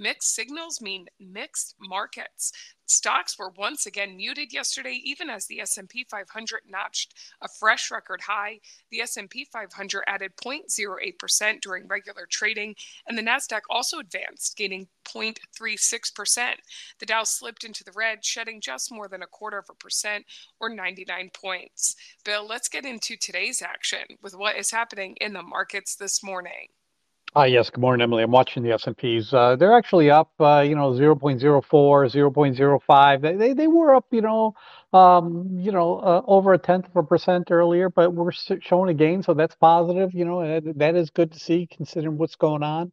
Mixed signals mean mixed markets. Stocks were once again muted yesterday even as the S&P 500 notched a fresh record high. The S&P 500 added 0.08% during regular trading and the Nasdaq also advanced gaining 0.36%. The Dow slipped into the red shedding just more than a quarter of a percent or 99 points. Bill, let's get into today's action with what is happening in the markets this morning. Uh, yes, good morning, Emily. I'm watching the S&Ps. Uh, they're actually up, uh, you know, 0.04, 0.05. They, they, were up, you know, um, you know, uh, over a tenth of a percent earlier, but we're showing a gain, so that's positive. You know, that, that is good to see considering what's going on.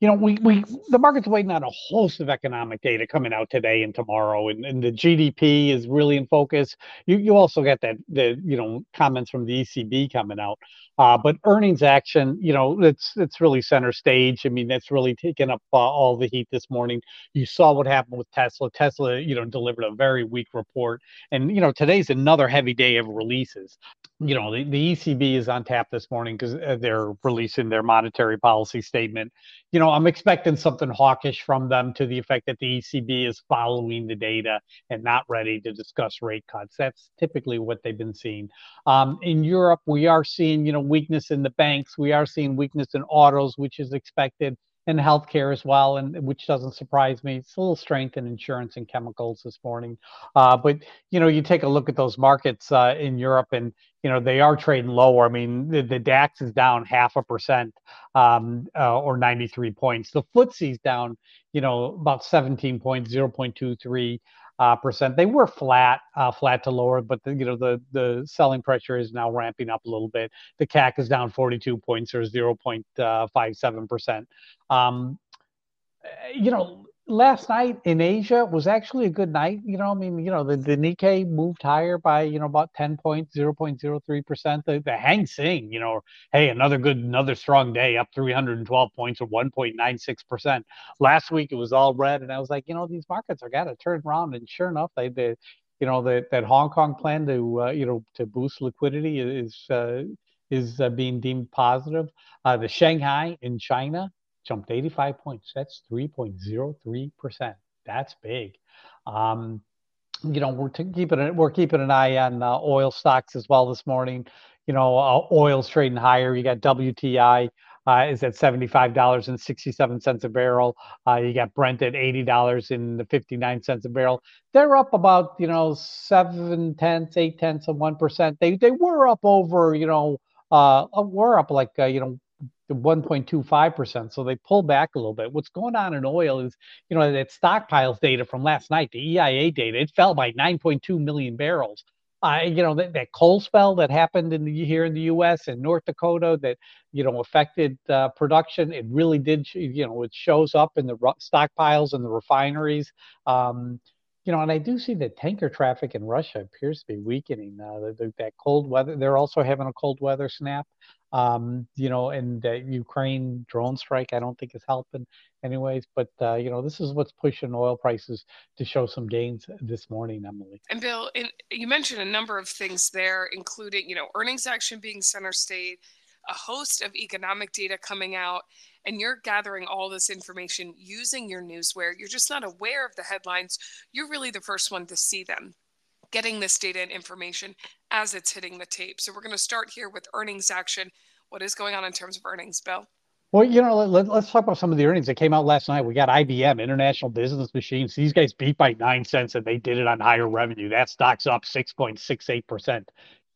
You know, we, we the market's waiting on a host of economic data coming out today and tomorrow, and, and the GDP is really in focus. You you also get that the you know comments from the ECB coming out, uh, but earnings action, you know, it's it's really center stage. I mean, that's really taken up uh, all the heat this morning. You saw what happened with Tesla. Tesla, you know, delivered a very weak report, and you know today's another heavy day of releases. You know, the, the ECB is on tap this morning because uh, they're releasing their monetary policy statement. You know I'm expecting something hawkish from them to the effect that the ECB is following the data and not ready to discuss rate cuts. That's typically what they've been seeing. Um, in Europe, we are seeing, you know, weakness in the banks. We are seeing weakness in autos, which is expected and healthcare as well, and which doesn't surprise me. It's a little strength in insurance and chemicals this morning. Uh, but you know, you take a look at those markets uh, in Europe, and you know they are trading lower. I mean, the, the DAX is down half a percent um, uh, or 93 points. The FTSE's down, you know, about 17 points, 0.23 uh, percent. They were flat, uh, flat to lower, but the, you know the the selling pressure is now ramping up a little bit. The CAC is down 42 points or 0.57 uh, percent. Um, you know, last night in Asia was actually a good night. You know, I mean, you know, the, the Nikkei moved higher by, you know, about 10 points, 0.03%. The, the Hang Seng, you know, hey, another good, another strong day, up 312 points or 1.96%. Last week it was all red. And I was like, you know, these markets are got to turn around. And sure enough, they, they you know, that, that Hong Kong plan to, uh, you know, to boost liquidity is, uh, is uh, being deemed positive. Uh, the Shanghai in China, jumped 85 points. That's 3.03%. That's big. Um, you know, we're keeping we're keeping an eye on uh, oil stocks as well this morning. You know, uh, oil's trading higher. You got WTI uh, is at seventy-five dollars and sixty-seven cents a barrel. Uh, you got Brent at eighty dollars and fifty-nine cents a barrel. They're up about you know seven tenths, eight tenths of one percent. They they were up over you know uh, we're up like uh, you know 1.25%. So they pull back a little bit. What's going on in oil is, you know, that stockpiles data from last night, the EIA data, it fell by 9.2 million barrels. Uh, you know, that, that coal spell that happened in the here in the U.S. and North Dakota that, you know, affected uh, production. It really did, you know, it shows up in the stockpiles and the refineries. Um, you know, and I do see that tanker traffic in Russia appears to be weakening. Uh, the, the, that cold weather, they're also having a cold weather snap. Um, you know, and the Ukraine drone strike, I don't think is helping, anyways. But uh, you know, this is what's pushing oil prices to show some gains this morning, Emily. And Bill, in, you mentioned a number of things there, including you know earnings action being center state, a host of economic data coming out and you're gathering all this information using your newsware. You're just not aware of the headlines. You're really the first one to see them, getting this data and information as it's hitting the tape. So we're going to start here with earnings action. What is going on in terms of earnings, Bill? Well, you know, let, us talk about some of the earnings that came out last night. We got IBM, International Business Machines. These guys beat by nine cents and they did it on higher revenue. That stock's up 6.68%.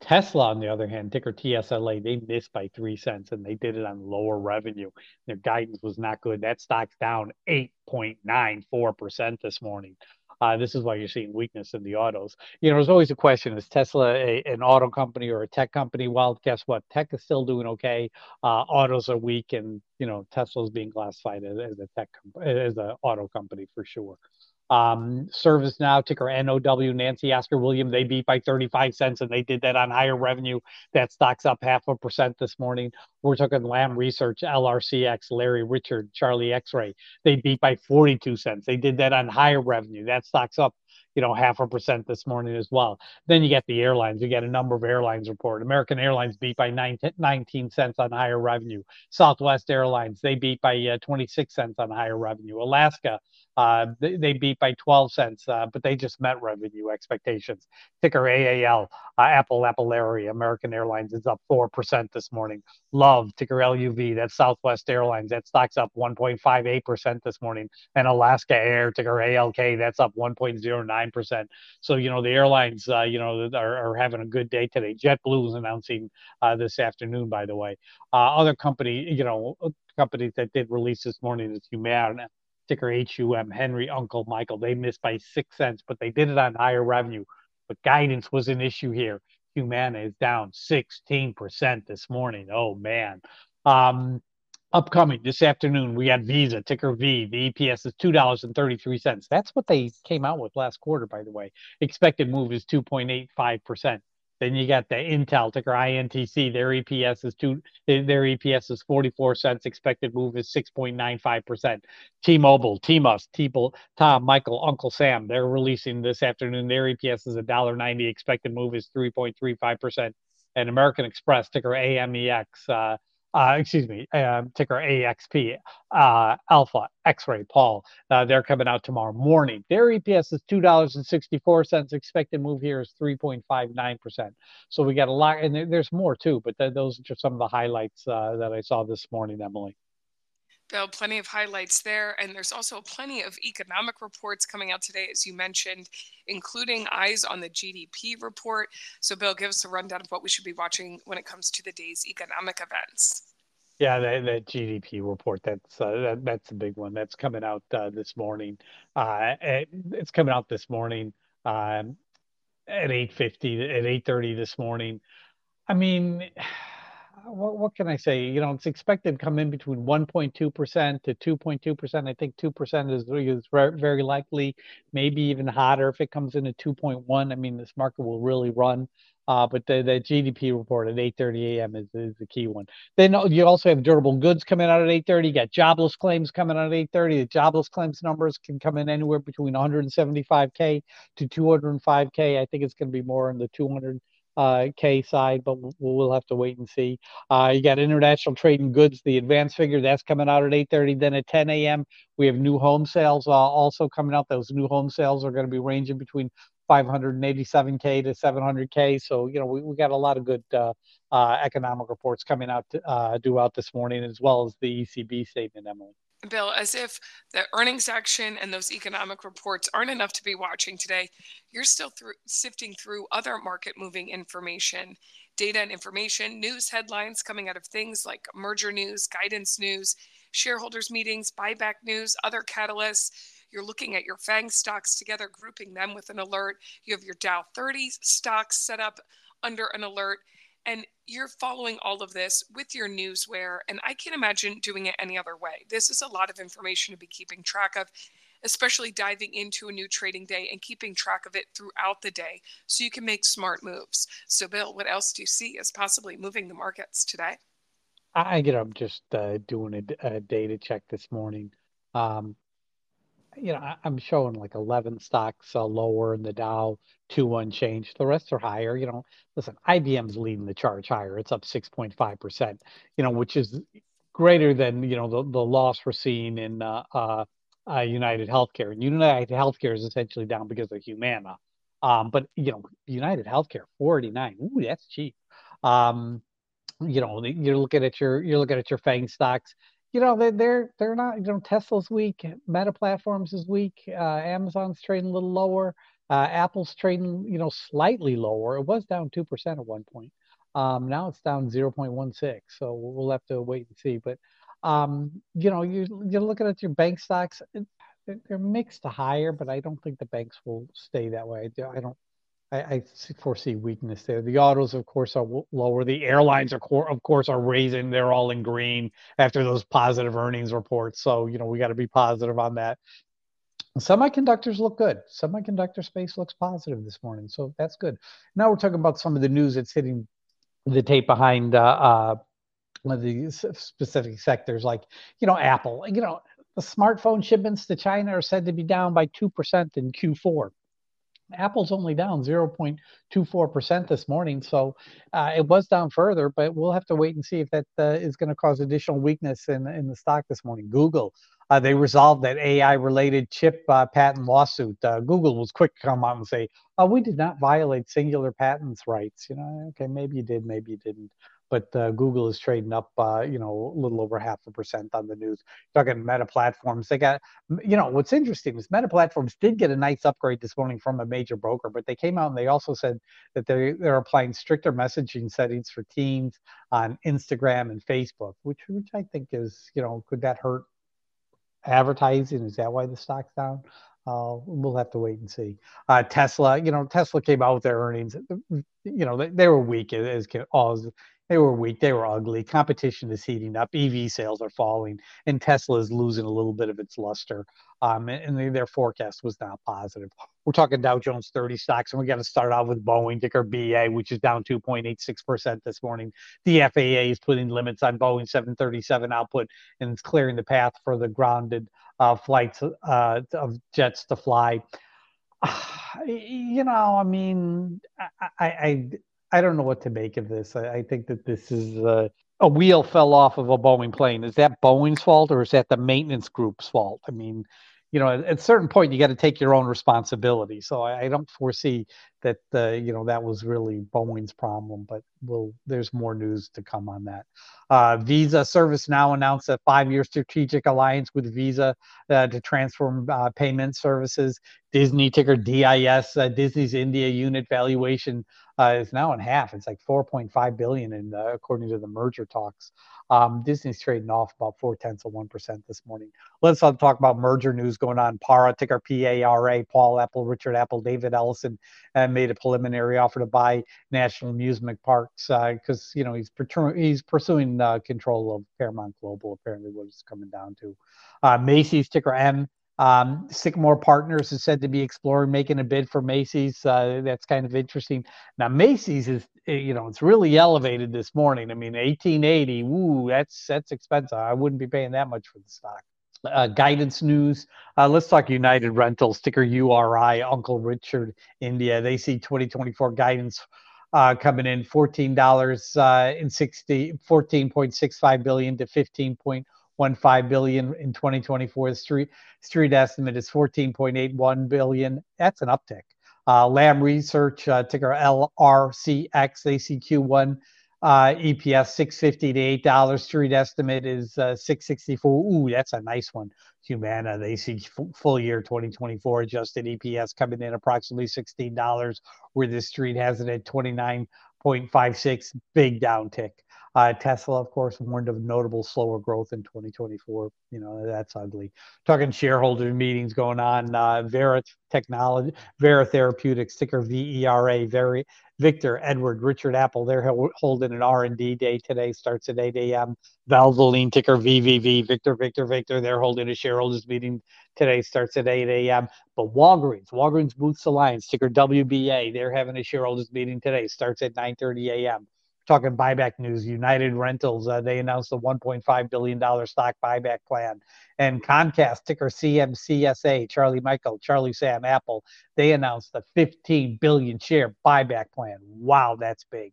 Tesla, on the other hand, ticker TSLA, they missed by three cents and they did it on lower revenue. Their guidance was not good. That stock's down 8.94% this morning. Uh, this is why you're seeing weakness in the autos. You know, there's always a question: Is Tesla a, an auto company or a tech company? Well, guess what? Tech is still doing okay. Uh, autos are weak, and you know, Tesla's being classified as, as a tech, as an auto company for sure. Um, ServiceNow, ticker NOW, Nancy Oscar William, they beat by 35 cents and they did that on higher revenue. That stock's up half a percent this morning. We're talking Lam Research, LRCX, Larry Richard, Charlie X-Ray. They beat by 42 cents. They did that on higher revenue. That stock's up you know, half a percent this morning as well. Then you get the airlines. You get a number of airlines report. American Airlines beat by 19 cents on higher revenue. Southwest Airlines, they beat by uh, 26 cents on higher revenue. Alaska, uh, they, they, beat by 12 cents, uh, but they just met revenue expectations. Ticker AAL, uh, Apple, Larry, American Airlines is up 4% this morning. Love, ticker LUV, that's Southwest Airlines. That stock's up 1.58% this morning. And Alaska Air, ticker ALK, that's up 1.09%. So, you know, the airlines, uh, you know, are, are, having a good day today. JetBlue is announcing uh, this afternoon, by the way. Uh, other company, you know, companies that did release this morning is Humana ticker HUM, Henry, Uncle Michael. They missed by six cents, but they did it on higher revenue. But guidance was an issue here. Humana is down 16% this morning. Oh, man. Um, upcoming this afternoon, we got Visa, ticker V. The EPS is $2.33. That's what they came out with last quarter, by the way. Expected move is 2.85%. Then you got the Intel ticker INTC. Their EPS is two. Their EPS is 44 cents. Expected move is 6.95 percent. T-Mobile, T-Mus, T-Mobile, Tom, Michael, Uncle Sam. They're releasing this afternoon. Their EPS is $1.90. Expected move is 3.35 percent. And American Express ticker AMEX. Uh, uh, excuse me, uh, ticker AXP, uh, Alpha, X-Ray, Paul. Uh, they're coming out tomorrow morning. Their EPS is two dollars and sixty-four cents. Expected move here is three point five nine percent. So we got a lot, and there's more too. But th- those are just some of the highlights uh, that I saw this morning, Emily. Bill, plenty of highlights there. And there's also plenty of economic reports coming out today, as you mentioned, including eyes on the GDP report. So, Bill, give us a rundown of what we should be watching when it comes to the day's economic events. Yeah, that, that GDP report that's uh, that, that's a big one. That's coming out uh, this morning. Uh, it's coming out this morning um, at eight fifty at eight thirty this morning. I mean, what, what can I say? You know, it's expected to come in between 1.2% to 2.2%. I think 2% is, is very likely, maybe even hotter if it comes in at 2.1. I mean, this market will really run. Uh, but the, the GDP report at 8:30 a.m. is, is the key one. Then you also have durable goods coming out at 8:30. You got jobless claims coming out at 8:30. The jobless claims numbers can come in anywhere between 175k to 205k. I think it's going to be more in the 200 uh, K side, but we'll, have to wait and see. Uh, you got international trade and goods, the advanced figure that's coming out at 8:30. Then at 10 a.m. we have new home sales uh, also coming out. Those new home sales are going to be ranging between 587k to 700k. So you know we, we got a lot of good uh, uh, economic reports coming out to, uh, due out this morning, as well as the ECB statement, Emily. Bill, as if the earnings action and those economic reports aren't enough to be watching today, you're still through, sifting through other market moving information, data and information, news headlines coming out of things like merger news, guidance news, shareholders meetings, buyback news, other catalysts. You're looking at your FANG stocks together, grouping them with an alert. You have your Dow 30 stocks set up under an alert. And you're following all of this with your newsware, and I can't imagine doing it any other way. This is a lot of information to be keeping track of, especially diving into a new trading day and keeping track of it throughout the day so you can make smart moves. So, Bill, what else do you see as possibly moving the markets today? I get up just uh, doing a, a, data check this morning. Um, you know, I, am showing like 11 stocks uh, lower in the Dow, two unchanged. The rest are higher. You know, listen, IBM's leading the charge higher. It's up 6.5%, you know, which is greater than, you know, the, the loss we're seeing in uh, uh, uh, United Healthcare. And United Healthcare is essentially down because of Humana. Um, but, you know, United Healthcare, 49. Ooh, that's cheap. Um, you know, you're looking at your you're looking at your FANG stocks you know they, they're they're not you know tesla's weak meta platforms is weak uh, amazon's trading a little lower uh, apple's trading you know slightly lower. It was down 2% at one point. Um, now it's down 0.16 so we'll have to wait and see. But um, you know you, you're looking at your bank stocks they're mixed to higher but i don't think the banks will stay that way. I don't I, I foresee weakness there. The autos, of course, are lower. The airlines, are, of course, are raising. They're all in green after those positive earnings reports. So, you know, we got to be positive on that. Semiconductors look good. Semiconductor space looks positive this morning, so that's good. Now we're talking about some of the news that's hitting the tape behind uh, uh, one of the specific sectors, like you know Apple. You know the smartphone shipments to China are said to be down by two percent in Q4. Apple's only down 0.24% this morning. So uh, it was down further, but we'll have to wait and see if that uh, is going to cause additional weakness in, in the stock this morning. Google, uh, they resolved that AI related chip uh, patent lawsuit. Uh, Google was quick to come out and say, oh, we did not violate singular patents rights. You know, okay, maybe you did, maybe you didn't but uh, Google is trading up, uh, you know, a little over half a percent on the news. Talking Meta Platforms, they got, you know, what's interesting is Meta Platforms did get a nice upgrade this morning from a major broker, but they came out and they also said that they they're applying stricter messaging settings for teens on Instagram and Facebook, which which I think is, you know, could that hurt advertising? Is that why the stock's down? Uh, we'll have to wait and see. Uh, Tesla, you know, Tesla came out with their earnings. You know, they, they were weak as, as all they were weak. They were ugly. Competition is heating up. EV sales are falling, and Tesla is losing a little bit of its luster. Um, and, their forecast was not positive. We're talking Dow Jones 30 stocks, and we got to start out with Boeing, ticker BA, which is down 2.86% this morning. The FAA is putting limits on Boeing 737 output, and it's clearing the path for the grounded uh, flights uh, of jets to fly. You know, I mean, I, I, I don't know what to make of this. I, I think that this is uh, a wheel fell off of a Boeing plane. Is that Boeing's fault or is that the maintenance group's fault? I mean, you know, at, at a certain point, you got to take your own responsibility. So I, I don't foresee that, uh, you know, that was really Boeing's problem, but we'll, there's more news to come on that. Uh, Visa ServiceNow announced a five-year strategic alliance with Visa uh, to transform uh, payment services. Disney ticker DIS, uh, Disney's India unit valuation uh, is now in half. It's like 4.5 billion, uh, according to the merger talks. Um, Disney's trading off about four tenths of one percent this morning. Let's talk about merger news going on. Para ticker PARA. Paul Apple, Richard Apple, David Ellison uh, made a preliminary offer to buy National Amusement Parks because you know he's he's pursuing uh, control of Paramount Global. Apparently, what it's coming down to. Uh, Macy's ticker M um, Sycamore Partners is said to be exploring making a bid for Macy's. Uh, that's kind of interesting. Now, Macy's is, eh, you know, it's really elevated this morning. I mean, 1880, Ooh, that's that's expensive. I wouldn't be paying that much for the stock. Uh, guidance news. Uh, let's talk United Rentals, ticker URI, Uncle Richard, India. They see 2024 guidance uh, coming in $14 uh, in 60, 14.65 billion to 15. 1.5 billion in 2024. The street street estimate is 14.81 billion. That's an uptick. Uh, Lam Research uh, ticker LRCX. They see Q1 uh, EPS 650 to eight dollars. Street estimate is uh, 664. Ooh, that's a nice one. Humana. They see f- full year 2024 adjusted EPS coming in approximately $16, where the street has it at 29.56. Big downtick. Uh, Tesla, of course, warned of notable slower growth in 2024. You know, that's ugly. Talking shareholder meetings going on. Uh, Vera Technology, Vera Therapeutics, ticker VERA, very Victor, Edward, Richard Apple, they're holding an R&D day today, starts at 8 a.m. Valvoline, ticker VVV, Victor, Victor, Victor, they're holding a shareholders meeting today, starts at 8 a.m. But Walgreens, Walgreens Boots Alliance, ticker WBA, they're having a shareholders meeting today, starts at 9.30 a.m talking buyback news, United Rentals, uh, they announced a $1.5 billion stock buyback plan. And Comcast, ticker CMCSA, Charlie Michael, Charlie Sam, Apple, they announced a 15 billion share buyback plan. Wow, that's big.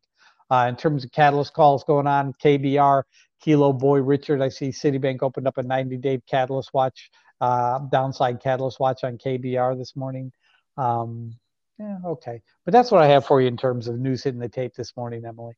Uh, in terms of catalyst calls going on, KBR, Kilo Boy Richard, I see Citibank opened up a 90 day catalyst watch, uh, downside catalyst watch on KBR this morning. Um, yeah, okay. But that's what I have for you in terms of news hitting the tape this morning, Emily.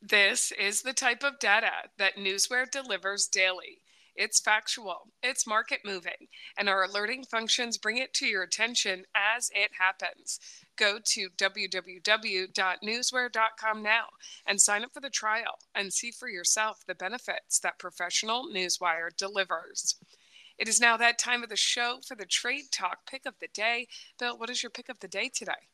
This is the type of data that Newsware delivers daily. It's factual, it's market moving, and our alerting functions bring it to your attention as it happens. Go to www.newsware.com now and sign up for the trial and see for yourself the benefits that professional Newsware delivers. It is now that time of the show for the Trade Talk pick of the day. Bill, what is your pick of the day today?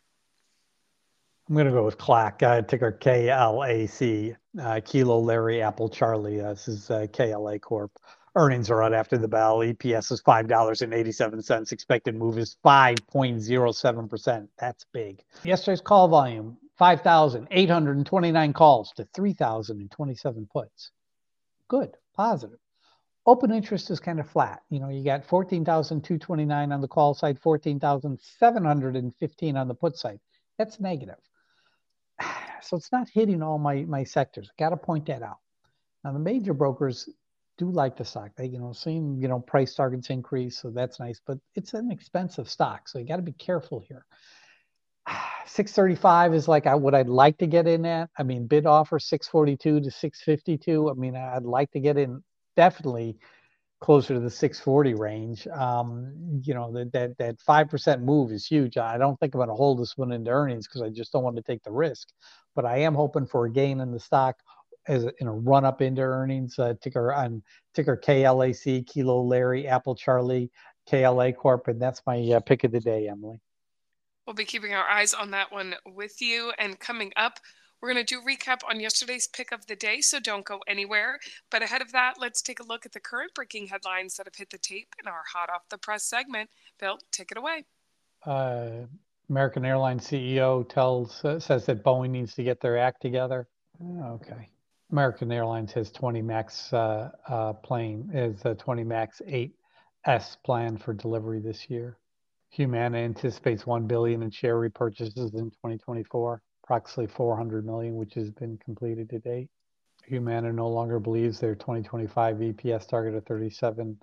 I'm going to go with Clack, uh, ticker KLAC, uh, Kilo Larry Apple Charlie. Uh, this is uh, KLA Corp. Earnings are out after the bell. EPS is $5.87. Expected move is 5.07%. That's big. Yesterday's call volume 5,829 calls to 3,027 puts. Good, positive. Open interest is kind of flat. You know, you got 14,229 on the call side, 14,715 on the put side. That's negative. So it's not hitting all my, my sectors. Got to point that out. Now, the major brokers do like the stock. They, you know, seeing, you know, price targets increase, so that's nice, but it's an expensive stock, so you got to be careful here. 635 is like I, what I'd like to get in at. I mean, bid offer 642 to 652. I mean, I'd like to get in definitely closer to the 640 range. Um, you know, that that that five percent move is huge. I don't think I'm going to hold this one into earnings because I just don't want to take the risk. But I am hoping for a gain in the stock as a, in a run up into earnings. Uh, ticker on ticker KLAC, Kilo Larry, Apple Charlie, KLA Corp, and that's my uh, pick of the day, Emily. We'll be keeping our eyes on that one with you. And coming up, we're going to do recap on yesterday's pick of the day, so don't go anywhere. But ahead of that, let's take a look at the current breaking headlines that have hit the tape in our hot off the press segment. Bill, take it away. Uh, American Airlines CEO tells uh, says that Boeing needs to get their act together. Okay. American Airlines has 20 Max uh, uh, plane is a 20 Max 8S plan for delivery this year. Humana anticipates 1 billion in share repurchases in 2024, approximately 400 million, which has been completed to date. Humana no longer believes their 2025 EPS target of 37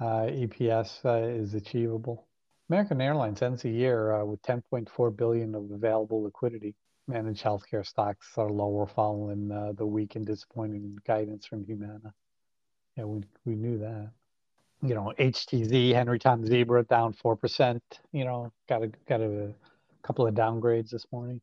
uh, EPS uh, is achievable. American Airlines ends the year uh, with 10.4 billion of available liquidity. Managed healthcare stocks are lower following uh, the weak and disappointing guidance from Humana. Yeah, we we knew that you know, HTZ, Henry Tom Zebra down 4%, you know, got a, got a, a couple of downgrades this morning.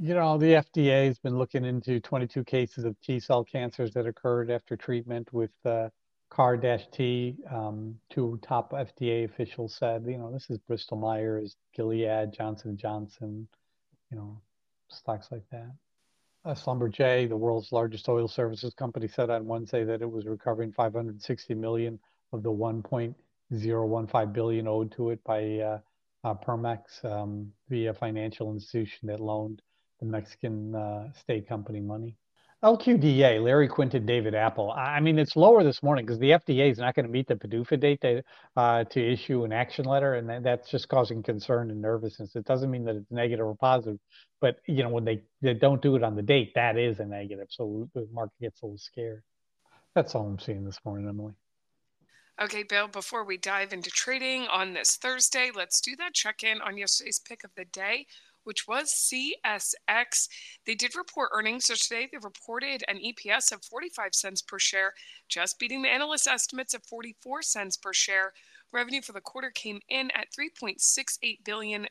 You know, the FDA has been looking into 22 cases of T cell cancers that occurred after treatment with uh, CAR-T. Um, two top FDA officials said, you know, this is Bristol Myers, Gilead, Johnson Johnson, you know, stocks like that. Uh, Schlumberger, the world's largest oil services company, said on Wednesday that it was recovering 560 million of the 1.015 billion owed to it by uh, uh, Pemex um, via financial institution that loaned the Mexican uh, state company money. LQDA, Larry Quinton, David Apple. I mean, it's lower this morning because the FDA is not going to meet the PDUFA date to, uh, to issue an action letter, and that's just causing concern and nervousness. It doesn't mean that it's negative or positive, but you know, when they, they don't do it on the date, that is a negative. So the market gets a little scared. That's all I'm seeing this morning, Emily. Okay, Bill, before we dive into trading on this Thursday, let's do that check in on yesterday's pick of the day, which was CSX. They did report earnings So today They reported an EPS of 45 cents per share, just beating the analyst estimates of 44 cents per share. Revenue for the quarter came in at $3.68 billion,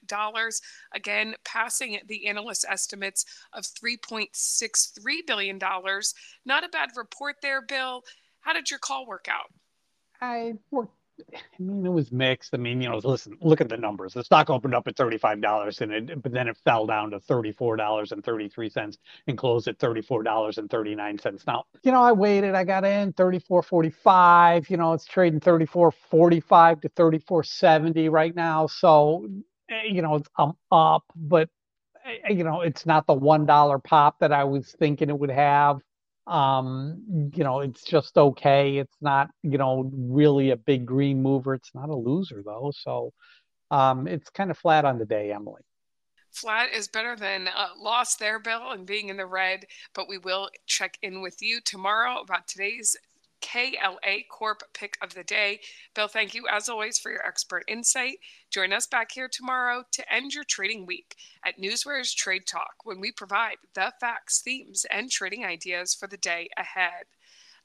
again, passing the analyst estimates of $3.63 billion. Not a bad report there, Bill. How did your call work out? I worked. I mean, it was mixed. I mean, you know, listen, look at the numbers. The stock opened up at thirty-five dollars, and it, but then it fell down to thirty-four dollars and thirty-three cents, and closed at thirty-four dollars and thirty-nine cents. Now, you know, I waited. I got in thirty-four forty-five. You know, it's trading thirty-four forty-five to thirty-four seventy right now. So, eh, you know, um, up, but eh, you know, it's not the one dollar pop that I was thinking it would have um you know it's just okay. It's not you know really a big green mover. It's not a loser though. So um it's kind of flat on the day emily. Flat is better than uh, lost there bill and being in the red but we will check in with you tomorrow about today's KLA Corp pick of the day. Bill, thank you as always for your expert insight. Join us back here tomorrow to end your trading week at Newsware's Trade Talk when we provide the facts, themes, and trading ideas for the day ahead.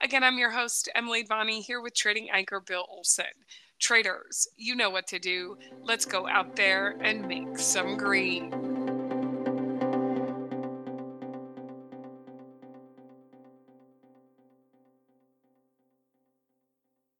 Again, I'm your host, Emily Bonney, here with trading anchor Bill Olson. Traders, you know what to do. Let's go out there and make some green.